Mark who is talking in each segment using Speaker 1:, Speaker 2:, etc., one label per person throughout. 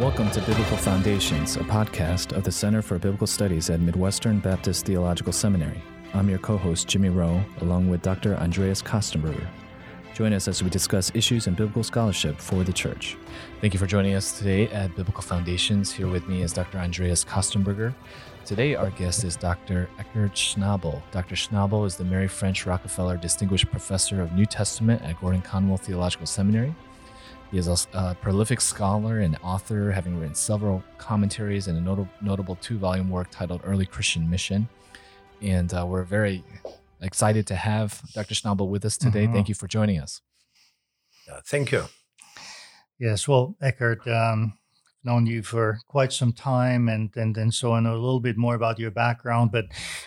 Speaker 1: Welcome to Biblical Foundations, a podcast of the Center for Biblical Studies at Midwestern Baptist Theological Seminary. I'm your co host, Jimmy Rowe, along with Dr. Andreas Kostenberger. Join us as we discuss issues in biblical scholarship for the church. Thank you for joining us today at Biblical Foundations. Here with me is Dr. Andreas Kostenberger. Today, our guest is Dr. Eckhard Schnabel. Dr. Schnabel is the Mary French Rockefeller Distinguished Professor of New Testament at Gordon Conwell Theological Seminary. He is a, prolific scholar and author, having written several commentaries and a not- notable two volume work titled Early Christian Mission. And uh, we're very excited to have Dr. Schnabel with us today. Mm-hmm. Thank you for joining us.
Speaker 2: Uh, thank you.
Speaker 3: Yes, well, Eckhard, um, I've known you for quite some time, and, and and so I know a little bit more about your background. But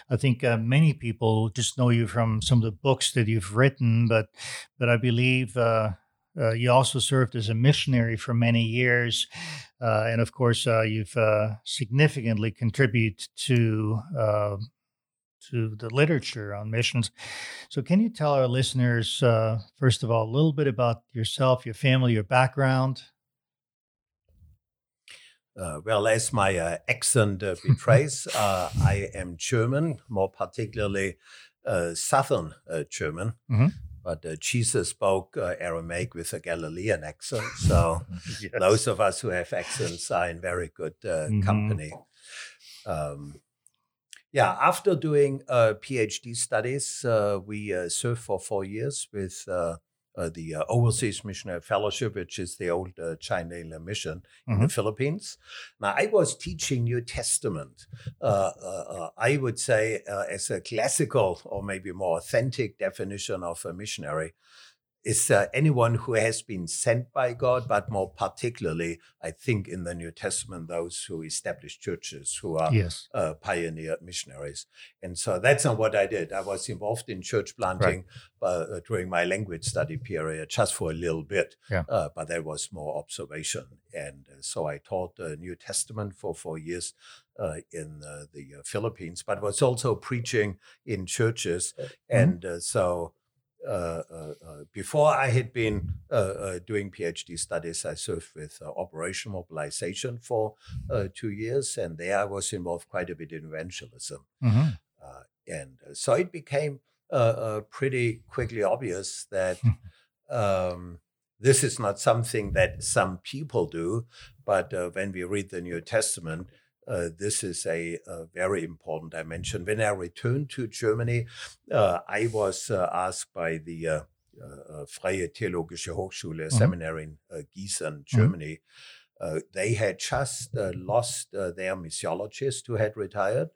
Speaker 3: I think uh, many people just know you from some of the books that you've written. But but I believe uh, uh, you also served as a missionary for many years, uh, and of course, uh, you've uh, significantly contributed to to the literature on missions. So, can you tell our listeners, uh, first of all, a little bit about yourself, your family, your background?
Speaker 2: Uh, well, as my uh, accent uh, betrays, uh, I am German, more particularly uh, Southern German. Mm-hmm. But Jesus spoke Aramaic with a Galilean accent. So, yes. those of us who have accents are in very good mm-hmm. company. Um, yeah, after doing uh, PhD studies, uh, we uh, served for four years with uh, uh, the uh, Overseas Missionary Fellowship, which is the old uh, China mission mm-hmm. in the mm-hmm. Philippines. Now, I was teaching New Testament. I would say, as a classical or maybe more authentic definition of a missionary, is uh, anyone who has been sent by God, but more particularly, I think in the New Testament, those who established churches, who are yes. uh, pioneer missionaries. And so that's not what I did. I was involved in church planting right. uh, during my language study period, just for a little bit, yeah. Uh, but that was more observation. And uh, so I taught the New Testament for four years. Uh, in the Philippines, but was also preaching in churches, mm-hmm. and so uh, uh, uh, Uh, uh, uh, before I had been doing PhD studies, I served with Operation Mobilization for two years, and there I was involved quite a bit in evangelism. Mm-hmm. and so it became pretty quickly obvious that hmm. um, this is not something that some people do, but uh, when we read the New Testament, uh, this is a, a, very important dimension. When I returned to Germany, uh, I was uh, asked by the uh, uh, Freie Theologische Hochschule mm-hmm. seminary in Gießen, mm-hmm. Germany. Mm-hmm. they had just lost their missiologist who had retired.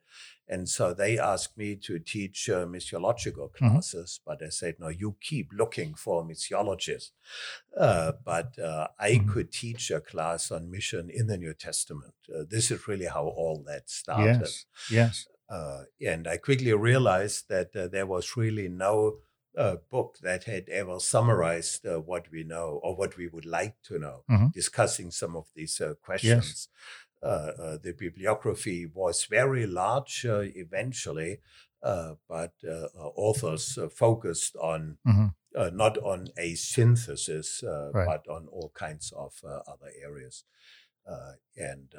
Speaker 2: And so they asked me to teach uh, missiological mm-hmm. classes, mm-hmm. but I said, no, you keep looking for missiologists. Uh, but uh, I mm-hmm. could teach a class on mission in the New Testament. Uh, this is really how all that started.
Speaker 3: Yes. Yes.
Speaker 2: Uh, and I quickly realized that uh, there was really no book that had ever summarized what we know or what we would like to know, mm-hmm. discussing some of these questions. Yes. Uh, uh, the bibliography was very large uh, eventually, but authors focused on mm-hmm. not on a synthesis, right. but on all kinds of other areas. And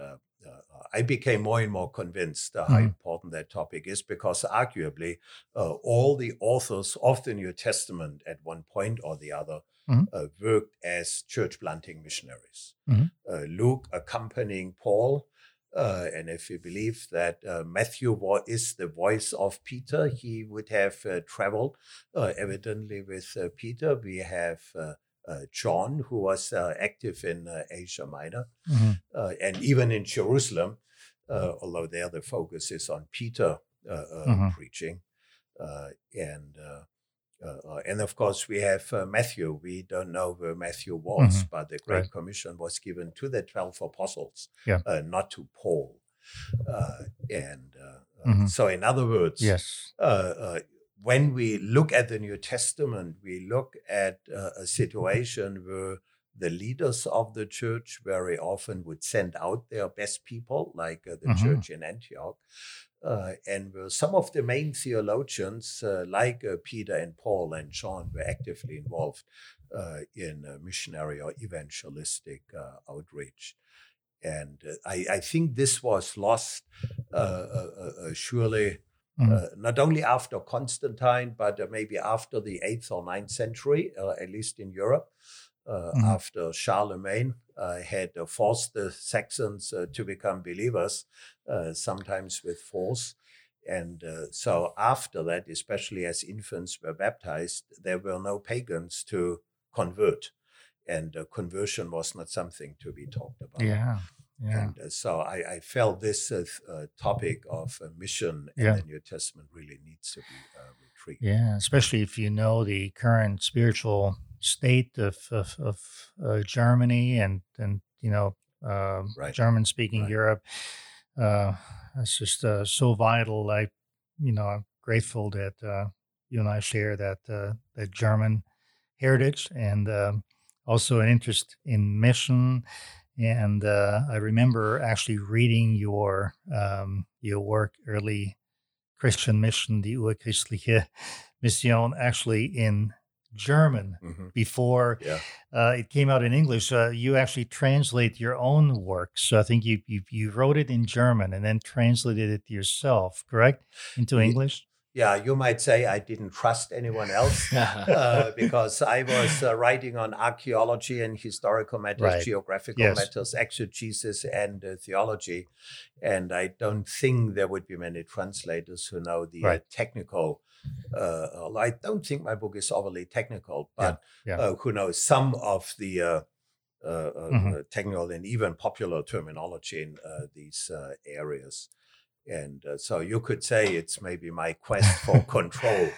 Speaker 2: I became more and more convinced how mm-hmm. important that topic is because arguably all the authors of the New Testament at one point or the other mm-hmm. uh, worked as church planting missionaries. Mm-hmm. Uh, Luke accompanying Paul. Uh, and if we believe that uh, Matthew is the voice of Peter, he would have uh, traveled uh, evidently with Peter. We have John, who was active in Asia Minor mm-hmm. and even in Jerusalem, although there the focus is on Peter mm-hmm. preaching. and uh, uh, and of course, we have uh, Matthew. We don't know where Matthew was, mm-hmm. but the Great right. Commission was given to the 12 apostles, yeah. Uh, not to Paul. Uh, and uh, mm-hmm. so, in other words,
Speaker 3: yes.
Speaker 2: When we look at the New Testament, we look at a situation where the leaders of the church very often would send out their best people, like the mm-hmm. church in Antioch. Uh, and some of the main theologians, uh, like uh, Peter and Paul and John, were actively involved uh, in missionary or evangelistic uh, outreach. and I, I, think this was lost surely
Speaker 3: Mm.
Speaker 2: Uh, not only after Constantine, but uh, maybe after the 8th or ninth century, uh, at least in Europe, mm. after Charlemagne had forced the Saxons to become believers, sometimes with force. And so after that, especially as infants were baptized, there were no pagans to convert and uh, conversion was not something to be talked about.
Speaker 3: Yeah. Yeah.
Speaker 2: And uh, so I, I, felt this uh, uh topic of mission in
Speaker 3: yeah.
Speaker 2: the New Testament really needs to be uh, retrieved.
Speaker 3: Yeah, especially if you know the current spiritual state of, of, of uh, Germany and, and you know, um, right. German speaking right. Europe. it's just so vital. I, you know, I'm grateful that you and I share that, that German heritage and um, also an interest in mission and uh, I remember actually reading your um, your work, early Christian mission, die urchristliche Mission, actually in German
Speaker 2: mm-hmm.
Speaker 3: before
Speaker 2: yeah.
Speaker 3: uh, it came out in English. Uh, you actually translate your own works. So I think you, you, you wrote it in German and then translated it yourself, correct, into English
Speaker 2: yeah, you might say I didn't trust anyone else uh, because I was uh, writing on archaeology and historical matters, right. geographical yes. matters, exegesis, and uh, theology. And I don't think there would be many translators who know the uh, right. technical. Uh, I don't think my book is overly technical, but
Speaker 3: yeah. Yeah.
Speaker 2: Uh, who knows some of the mm-hmm. technical and even popular terminology in these areas. And uh, so you could say it's maybe my quest for control.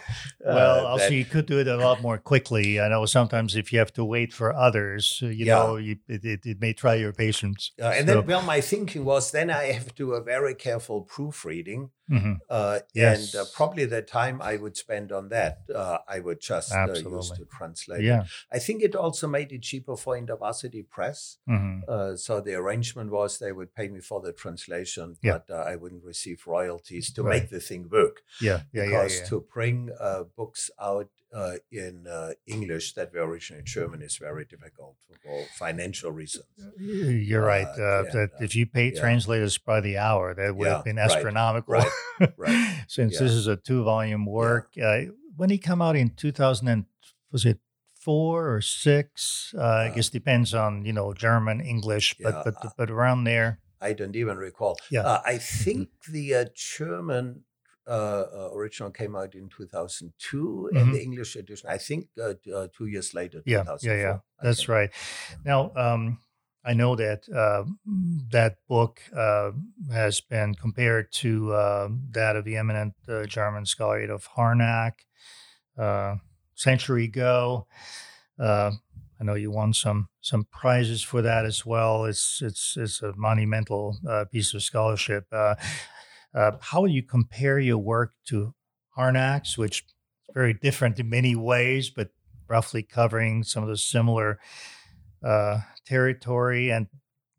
Speaker 3: well, uh, also that, you could do it a lot more quickly. I know sometimes if you have to wait for others, uh, you yeah. know, you, it, it, may try your patience.
Speaker 2: Uh, and so. then, well, my thinking was then I have to do a very careful proofreading.
Speaker 3: Mm-hmm.
Speaker 2: Uh,
Speaker 3: yes.
Speaker 2: And uh, probably the time I would spend on that, I would just use to translate.
Speaker 3: Yeah.
Speaker 2: I think it also made it cheaper for InterVarsity Press.
Speaker 3: Mm-hmm.
Speaker 2: so the arrangement was they would pay me for the translation,
Speaker 3: yeah.
Speaker 2: but I wouldn't receive royalties to
Speaker 3: right.
Speaker 2: make the thing work.
Speaker 3: Yeah, yeah,
Speaker 2: because
Speaker 3: yeah,
Speaker 2: to bring uh, books out uh, in uh, English that were originally in German is very difficult for financial reasons.
Speaker 3: You're right. Uh, uh, that uh, if you pay translators by the hour, that would have been astronomical.
Speaker 2: Right. right.
Speaker 3: Since this is a two-volume work, when he come out in 2000, and, was it four or six? I guess depends on you know German, English, but but but around there.
Speaker 2: I don't even recall.
Speaker 3: Yeah.
Speaker 2: Uh, I think the uh, German uh, uh original came out in 2002, mm-hmm. and the English edition, I think, uh, uh, two years later.
Speaker 3: Yeah, yeah, yeah. That's right. Now, um, I know that uh, that book uh, has been compared to that of the eminent German scholar Adolf Harnack century ago. I know you won some some prizes for that as well. It's it's it's a monumental uh, piece of scholarship. Uh, how would you compare your work to Harnack's, which is very different in many ways, but roughly covering some of the similar uh, territory? And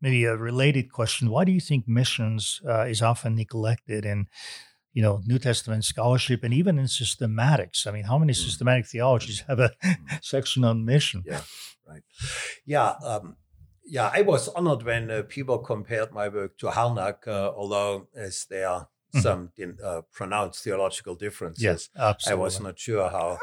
Speaker 3: maybe a related question: Why do you think missions uh, is often neglected in you know, New Testament scholarship and even in systematics. I mean, how many mm. systematic theologies have a section on mission?
Speaker 2: Yeah, right. Yeah, um, yeah. I was honored when uh, people compared my work to Harnack, uh, although as there are mm-hmm. some uh, pronounced theological differences,
Speaker 3: yes, absolutely.
Speaker 2: I was not sure how.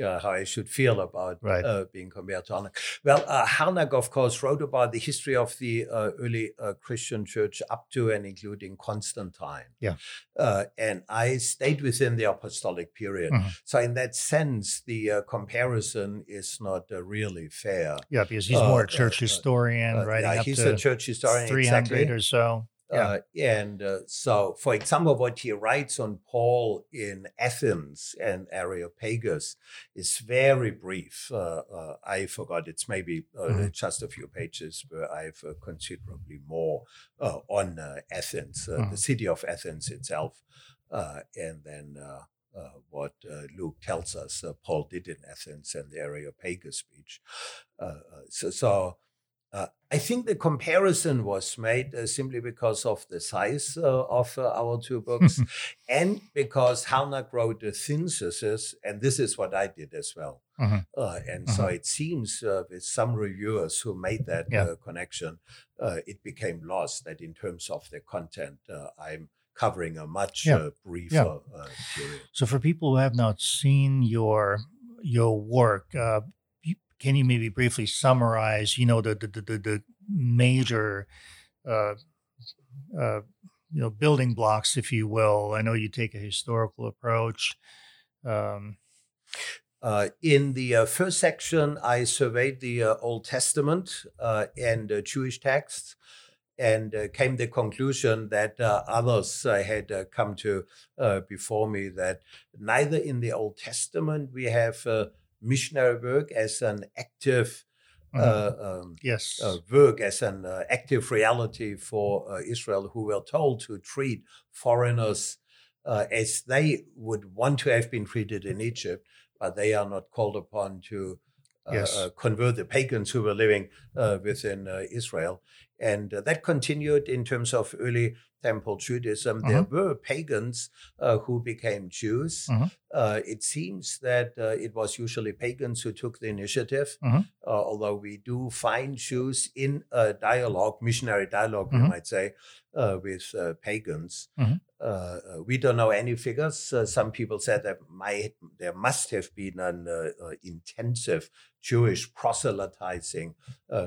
Speaker 2: Uh, how I should feel about
Speaker 3: right.
Speaker 2: uh, being compared to Harnack. Well, uh, Harnack, of course, wrote about the history of the uh, early uh, Christian church up to and including Constantine.
Speaker 3: Yeah.
Speaker 2: Uh, and I stayed within the apostolic period.
Speaker 3: Mm-hmm.
Speaker 2: So, in that sense, the uh, comparison is not really fair.
Speaker 3: Yeah, because he's more a church historian, right?
Speaker 2: Yeah, he's a church historian.
Speaker 3: 300
Speaker 2: exactly.
Speaker 3: or so.
Speaker 2: Yeah. Uh, and uh, so, for example, what he writes on Paul in Athens and Areopagus is very brief. Uh, uh I forgot, it's maybe uh, mm-hmm. just a few pages where I've uh, considerably more on Athens, mm-hmm. the city of Athens itself, and then what Luke tells us Paul did in Athens and the Areopagus speech. so, so Uh, I think the comparison was made uh, simply because of the size uh, of uh, our two books and because Harnack wrote the synthesis, and this is what I did as well. Mm-hmm. and mm-hmm. so it seems uh, with some reviewers who made that yeah. connection, it became lost that in terms of the content, I'm covering a much yeah. briefer yeah. period.
Speaker 3: So, for people who have not seen your your work, can you maybe briefly summarize, you know, the the the, the major, uh, uh, you know, building blocks, if you will? I know you take a historical approach. Um,
Speaker 2: uh, in the uh, first section, I surveyed the uh, Old Testament uh, and Jewish texts and uh, came the conclusion that uh, others had come to before me that neither in the Old Testament we have missionary work as an active mm-hmm. uh, um,
Speaker 3: yes uh,
Speaker 2: work as an uh, active reality for uh, Israel, who were told to treat foreigners uh, as they would want to have been treated in Egypt, but they are not called upon to. Uh, yes. convert the pagans who were living within Israel. And that continued in terms of early Temple Judaism, uh-huh. there were pagans uh, who became Jews. Uh-huh. Uh, it seems that uh, it was usually pagans who took the initiative, uh-huh. Uh, although we do find Jews in a dialogue, missionary dialogue, we might say, uh, with uh, pagans. we don't know any figures. some people said that might, there must have been an intensive Jewish proselytizing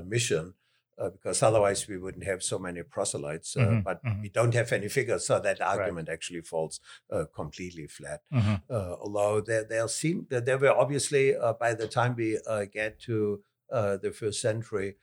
Speaker 2: mission uh, because otherwise we wouldn't have so many proselytes. Uh, mm-hmm, but mm-hmm. we don't have any figures, so that argument right. actually falls uh, completely flat. Mm-hmm. Uh, although there, there seem that there were obviously uh, by the time we uh, get to the first century.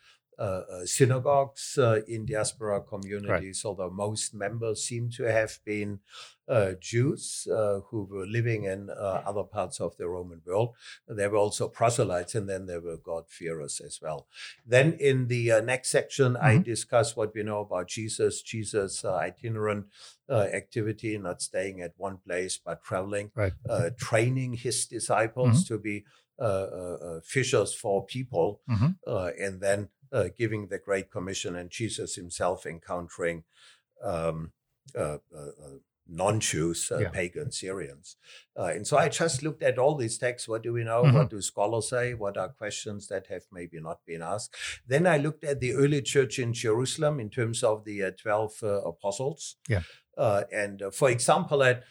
Speaker 2: Synagogues in diaspora communities, right. although most members seem to have been uh, Jews uh, who were living in uh, other parts of the Roman world. There were also proselytes, and then there were God-fearers as well. Then in the uh, next section, mm-hmm. I discuss what we know about Jesus, Jesus' uh, itinerant uh, activity, not staying at one place but traveling, right. training his disciples mm-hmm. to be fishers for people, mm-hmm. and then giving the Great Commission, and Jesus himself encountering. Um, uh, uh, non-Jews, uh, yeah. pagan Syrians. Uh, and so I just looked at all these texts. What do we know? Mm-hmm. What do scholars say? What are questions that have maybe not been asked? Then I looked at the early church in Jerusalem in terms of the uh, 12 uh, apostles.
Speaker 3: Yeah.
Speaker 2: Uh, and uh, for example, at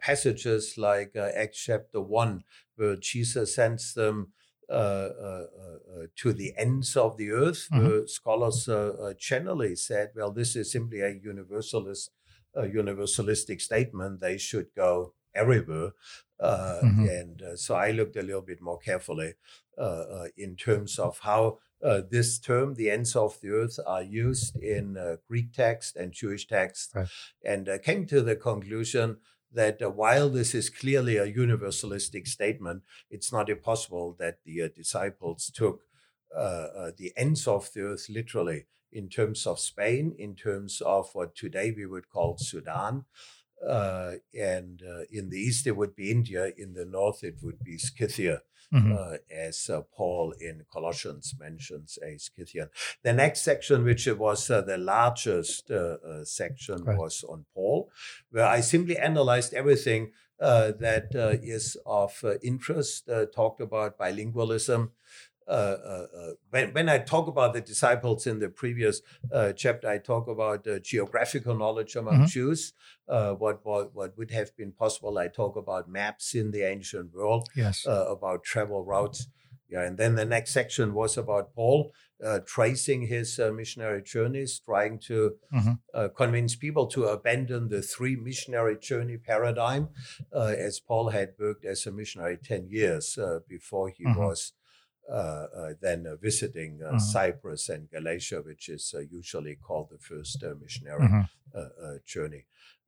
Speaker 2: passages like Acts chapter 1, where Jesus sends them uh, uh, uh, to the ends of the earth. Mm-hmm. scholars generally said, well, this is simply a universalist universalistic statement, they should go everywhere. Uh, mm-hmm. And uh, so I looked a little bit more carefully uh, uh in terms of how uh, this term, the ends of the earth, are used in uh, Greek text and Jewish text, right. and came to the conclusion that while this is clearly a universalistic statement, it's not impossible that the disciples took the ends of the earth literally in terms of Spain, in terms of what today we would call Sudan. Uh, and uh, in the east, it would be India. In the north, it would be Scythia, mm-hmm. uh, as uh, Paul in Colossians mentions a Scythian. The next section, which was uh, the largest uh, section, right. was on Paul, where I simply analyzed everything that is of interest, talked about bilingualism. Uh, uh, uh, when, when I talk about the disciples in the previous chapter, I talk about geographical knowledge among mm-hmm. Jews, what, what, what would have been possible. I talk about maps in the ancient world,
Speaker 3: yes.
Speaker 2: about travel routes. Yeah, and then the next section was about Paul uh, tracing his uh, missionary journeys, trying to mm-hmm. uh, convince people to abandon the three missionary journey paradigm, as Paul had worked as a missionary 10 years before he mm-hmm. was Uh, uh, then uh, visiting uh, mm-hmm. Cyprus and Galatia, which is usually called the first missionary mm-hmm. journey.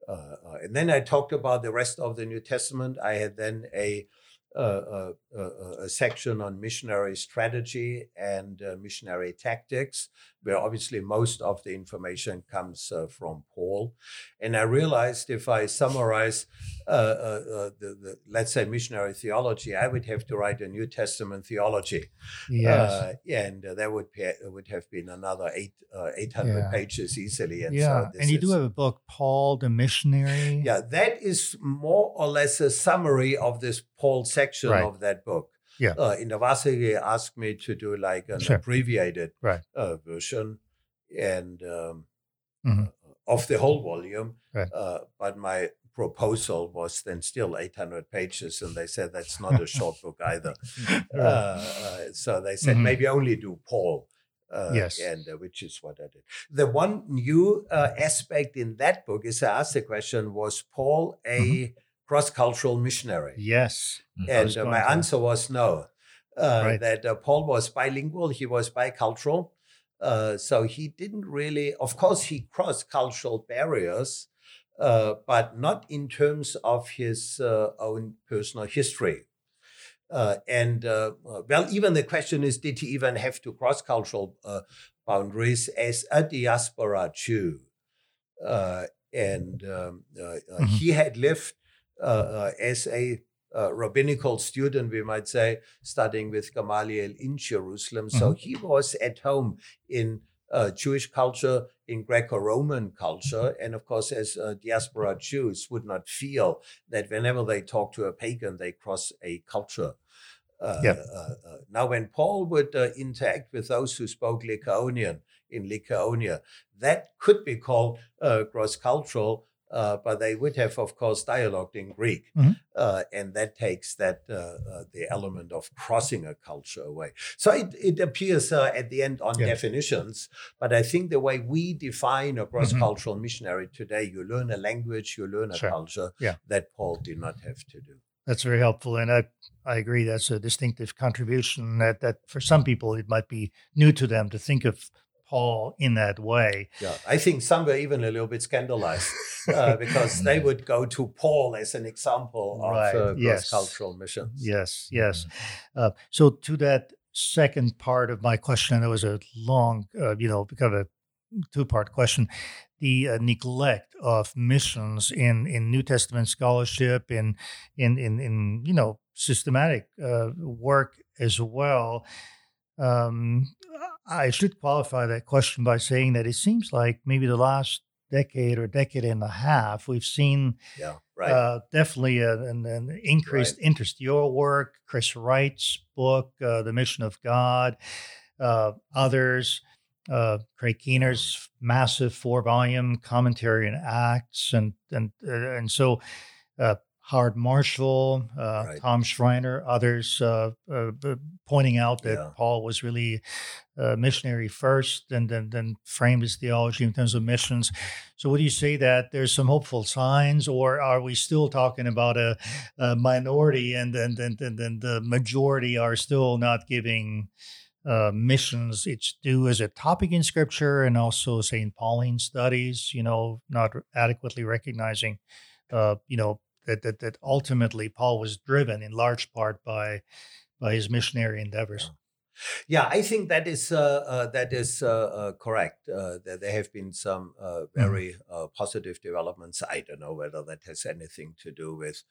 Speaker 2: and then I talked about the rest of the New Testament. I had then a a, a, section on missionary strategy and uh, missionary tactics, where obviously most of the information comes uh, from Paul. And I realized if I summarize uh, uh, uh, the, the, let's say, missionary theology, I would have to write a New Testament theology.
Speaker 3: Yes.
Speaker 2: and that would, be, would have been another eight, 800 yeah. pages easily.
Speaker 3: And yeah. So and you is, do have a book, Paul the Missionary.
Speaker 2: Yeah, that is more or less a summary of this Paul section right. of that book.
Speaker 3: Yeah. Uh,
Speaker 2: InterVarsity, asked me to do like an sure. abbreviated
Speaker 3: right.
Speaker 2: uh, version and um, mm-hmm. of the whole volume.
Speaker 3: Right.
Speaker 2: Uh, but my proposal was then still 800 pages, and they said that's not a short book either. Uh, uh, so they said mm-hmm. maybe only do Paul.
Speaker 3: Uh, yes.
Speaker 2: And uh, which is what I did. The one new uh, aspect in that book is I asked the question was Paul a mm-hmm cross cultural missionary?
Speaker 3: Yes.
Speaker 2: Mm. And uh, my answer was no. Uh, right. That uh, Paul was bilingual, he was bicultural. Uh, so he didn't really, of course, he crossed cultural barriers, uh, but not in terms of his uh, own personal history. and well, even the question is did he even have to cross cultural boundaries as a diaspora Jew? and um, mm-hmm. he had lived uh, uh, as a uh, rabbinical student, we might say, studying with Gamaliel in Jerusalem. Mm-hmm. So he was at home in uh, Jewish culture, in Greco-Roman culture, and of course, as uh, diaspora Jews would not feel that whenever they talk to a pagan, they cross a culture. Uh,
Speaker 3: yeah.
Speaker 2: now, when Paul would interact with those who spoke Lycaonian in Lycaonia, that could be called cross-cultural uh, but they would have, of course, dialogued in Greek, mm-hmm. uh, and that takes that uh, uh the element of crossing a culture away. So it, it appears uh, at the end on yeah. definitions, but I think the way we define a cross-cultural mm-hmm. missionary today, you learn a language, you learn a sure. culture
Speaker 3: yeah.
Speaker 2: that Paul did not have to do.
Speaker 3: That's very helpful, and I I agree. That's a distinctive contribution. That that for some people it might be new to them to think of Paul in that way.
Speaker 2: Yeah, I think some were even a little bit scandalized uh, because they would go to Paul as an example of right. uh, yes. cross-cultural missions.
Speaker 3: Yes, yes. Uh, so to that second part of my question, that was a long, uh, you know, kind of a two-part question. The uh, neglect of missions in in New Testament scholarship, in in in, in you know systematic uh, work as well. Um, I should qualify that question by saying that it seems like maybe the last decade or decade and a half, we've seen
Speaker 2: yeah, right.
Speaker 3: uh, definitely a, an, an, increased right. interest. Your work, Chris Wright's book, uh, The Mission of God, uh, others, uh, Craig Keener's massive four volume commentary on Acts, and and uh, and so uh, Howard Marshall, uh, right. Tom Schreiner, others uh, uh, pointing out that yeah. Paul was really a missionary first and then, then framed his theology in terms of missions. So, would you say that there's some hopeful signs, or are we still talking about a, a minority and then, then, then, then the majority are still not giving? Uh, missions its due as a topic in scripture and also St. Pauline studies, you know, not adequately recognizing, uh, you know, that, that that ultimately Paul was driven in large part by by his missionary endeavors.
Speaker 2: Yeah, I think that is uh, uh, that is uh, uh correct. Uh, that there have been some uh, mm-hmm. very mm-hmm. positive developments. I don't know whether that has anything to do with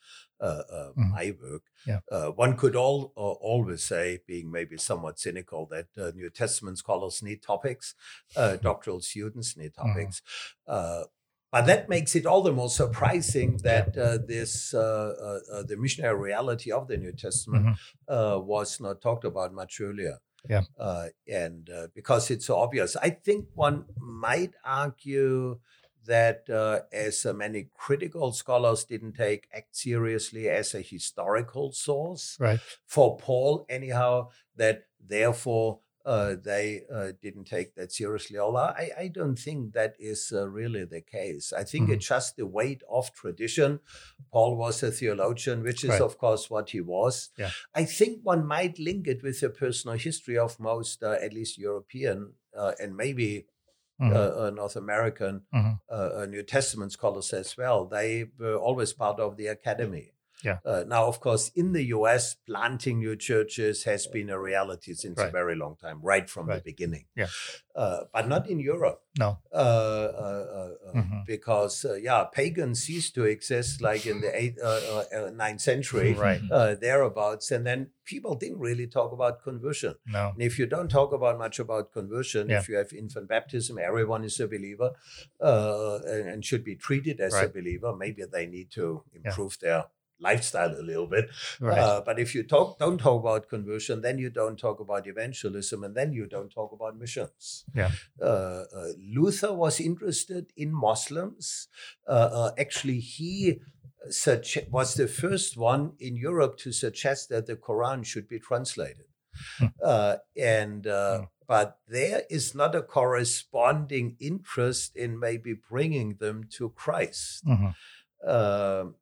Speaker 2: mm-hmm. my work.
Speaker 3: Yeah.
Speaker 2: one could all always say, being maybe somewhat cynical, that New Testament scholars need topics, mm-hmm. doctoral students need mm-hmm. But that makes it all the more surprising that uh, this uh, uh, uh, the missionary reality of the New Testament mm-hmm. Uh, was not talked about much earlier.
Speaker 3: Yeah,
Speaker 2: uh, and because it's so obvious, I think one might argue that as many critical scholars didn't take Acts seriously as a historical source
Speaker 3: right.
Speaker 2: for Paul, anyhow, that therefore uh, they uh, didn't take that seriously. Although I, I don't think that is uh, really the case. I think mm-hmm. it's just the weight of tradition. Paul was a theologian, which is, right. of course, what he was.
Speaker 3: Yeah.
Speaker 2: I think one might link it with the personal history of most, uh, at least European uh, and maybe Mm-hmm. North American mm-hmm. New Testament scholars as well. They were always part of the academy.
Speaker 3: Yeah.
Speaker 2: Uh, now, of course, in the U.S., planting new churches has been a reality since
Speaker 3: Right.
Speaker 2: a very long time, right from the beginning.
Speaker 3: Yeah.
Speaker 2: Uh, but not in Europe.
Speaker 3: No.
Speaker 2: Uh, uh, uh, uh,
Speaker 3: Mhm.
Speaker 2: Because, uh, yeah, pagans ceased to exist like in the eighth, uh, uh, uh, ninth century,
Speaker 3: Right.
Speaker 2: uh, thereabouts. And then people didn't really talk about conversion.
Speaker 3: No.
Speaker 2: And if you don't talk about much about conversion,
Speaker 3: Yeah.
Speaker 2: if you have infant baptism, everyone is a believer uh, and, and should be treated as a believer. Maybe they need to improve their lifestyle a little bit.
Speaker 3: Right.
Speaker 2: Uh, but if you talk, don't talk about conversion, then you don't talk about evangelism, and then you don't talk about missions.
Speaker 3: Yeah.
Speaker 2: Uh, uh, Luther was interested in Muslims. Uh, uh, actually, he such was the first one in Europe to suggest that the Quran should be translated.
Speaker 3: Hmm.
Speaker 2: Uh, and uh,
Speaker 3: Hmm.
Speaker 2: but there is not a corresponding interest in maybe bringing them to Christ.
Speaker 3: Mhm.
Speaker 2: Um,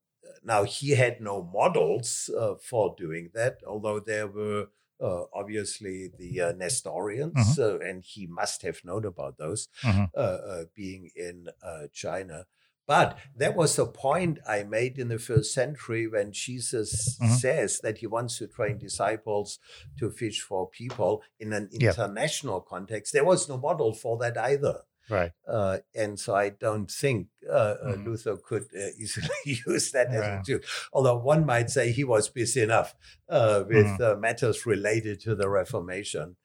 Speaker 2: now he had no models uh, for doing that, although there were uh, obviously the uh, Nestorians, uh, and he must have known about those
Speaker 3: Mhm.
Speaker 2: uh, uh, being in uh, China. But that was a point I made in the first century when Jesus
Speaker 3: Mhm.
Speaker 2: says that he wants to train disciples to fish for people in an international context. There was no model for that either.
Speaker 3: Right.
Speaker 2: Uh, and so I don't think uh,
Speaker 3: Mhm.
Speaker 2: Luther could uh, easily use that as a tool. Although one might say he was busy enough uh, with uh, matters related to the Reformation.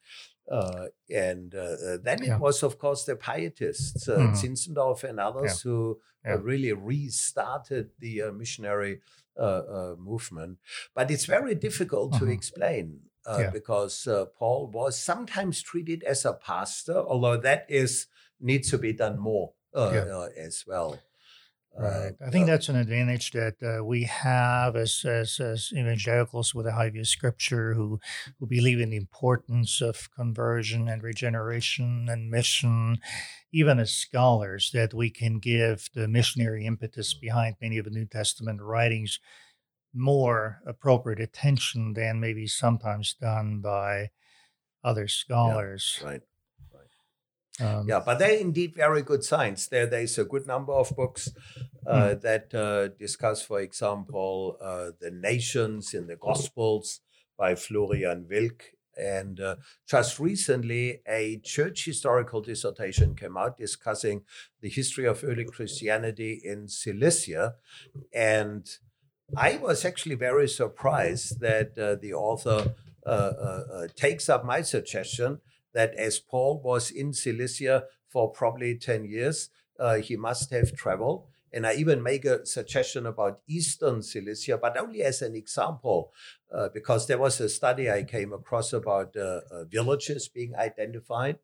Speaker 2: Uh, and then
Speaker 3: Yeah.
Speaker 2: it was, of course, the Pietists, uh,
Speaker 3: Mhm.
Speaker 2: Zinzendorf and others, who uh,
Speaker 3: Yeah.
Speaker 2: really restarted the uh, missionary movement. But it's very difficult to
Speaker 3: Mhm.
Speaker 2: explain uh,
Speaker 3: Yeah.
Speaker 2: because uh, Paul was sometimes treated as a pastor, although that is needs to be done more uh,
Speaker 3: Yeah.
Speaker 2: uh, as well.
Speaker 3: Right.
Speaker 2: Uh,
Speaker 3: I think that's an advantage that uh, we have as, as as evangelicals with a high view of scripture who who believe in the importance of conversion and regeneration and mission, even as scholars, that we can give the missionary impetus behind many of the New Testament writings more appropriate attention than maybe sometimes done by other scholars.
Speaker 2: right.
Speaker 3: Um,
Speaker 2: Yeah, but they're indeed very good signs. There, there's a good number of books uh, that uh, discuss, for example, uh, the nations in the Gospels by Florian Wilk. And uh, just recently, a church historical dissertation came out discussing the history of early Christianity in Cilicia. And I was actually very surprised that uh, the author uh, takes up my suggestion that as Paul was in Cilicia for probably 10 years, uh, he must have traveled. And I even make a suggestion about Eastern Cilicia, but only as an example, uh, because there was a study I came across about uh, uh, villages being identified.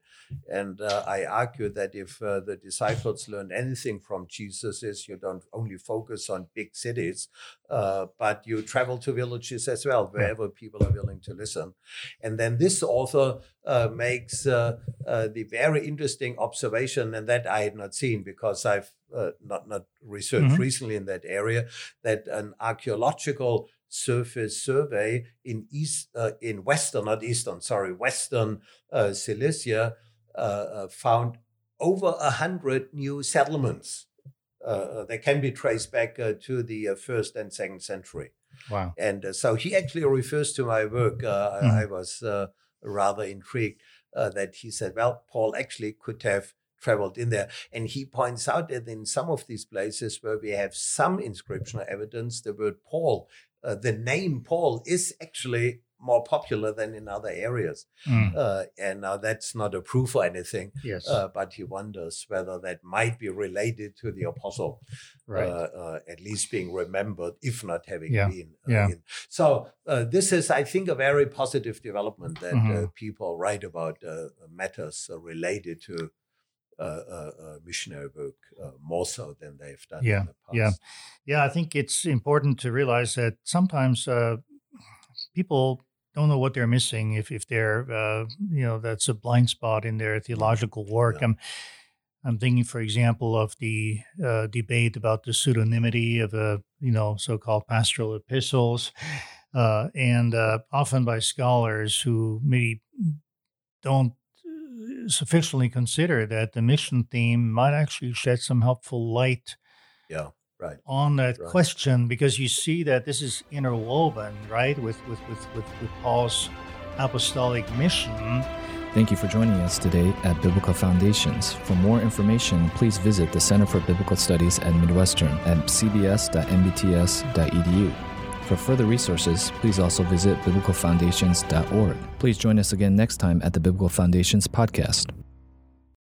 Speaker 2: And uh, I argue that if uh, the disciples learned anything from Jesus, is you don't only focus on big cities, uh, but you travel to villages as well, wherever people are willing to listen. And then this author uh, makes the very interesting observation, and that I had not seen because I've uh, not not researched
Speaker 3: Mhm.
Speaker 2: recently in that area, that an archaeological surface survey in east uh, in western, not eastern, sorry, western uh, Cilicia uh, uh, found over a hundred new settlements. Uh, they can be traced back uh, to the uh, first and second century.
Speaker 3: Wow.
Speaker 2: And uh, so he actually refers to my work. Uh, I-
Speaker 3: Mhm.
Speaker 2: I was uh, rather intrigued uh, that he said, well, Paul actually could have traveled in there. And he points out that in some of these places where we have some inscriptional evidence, the word Paul, uh, the name Paul is actually more popular than in other areas.
Speaker 3: Mm,
Speaker 2: Uh, and now that's not a proof or anything,
Speaker 3: yes.
Speaker 2: uh, but he wonders whether that might be related to the apostle
Speaker 3: right.
Speaker 2: uh, uh, at least being remembered, if not having
Speaker 3: Yeah,
Speaker 2: been. uh,
Speaker 3: yeah.
Speaker 2: in. So uh, this is, I think, a very positive development that uh,
Speaker 3: Mhm.
Speaker 2: people write about uh, matters uh, related to missionary work uh, more so than they've done
Speaker 3: Yeah,
Speaker 2: in the past.
Speaker 3: yeah. Yeah, I think it's important to realize that sometimes uh, people don't know what they're missing if if they're uh, you know that's a blind spot in their theological work.
Speaker 2: Yeah.
Speaker 3: I'm I'm thinking, for example, of the uh, debate about the pseudonymity of uh, you know so-called pastoral epistles, uh, and uh, often by scholars who maybe don't sufficiently consider that the mission theme might actually shed some helpful light
Speaker 2: Yeah. right.
Speaker 3: on that
Speaker 2: Right.
Speaker 3: question because you see that this is interwoven, right, with with with with, with Paul's apostolic mission.
Speaker 1: Thank you for joining us today at Biblical Foundations. For more information, please visit the Center for Biblical Studies at Midwestern at cbs.mbts.edu. For further resources, please also visit biblicalfoundations.org. Please join us again next time at the Biblical Foundations podcast.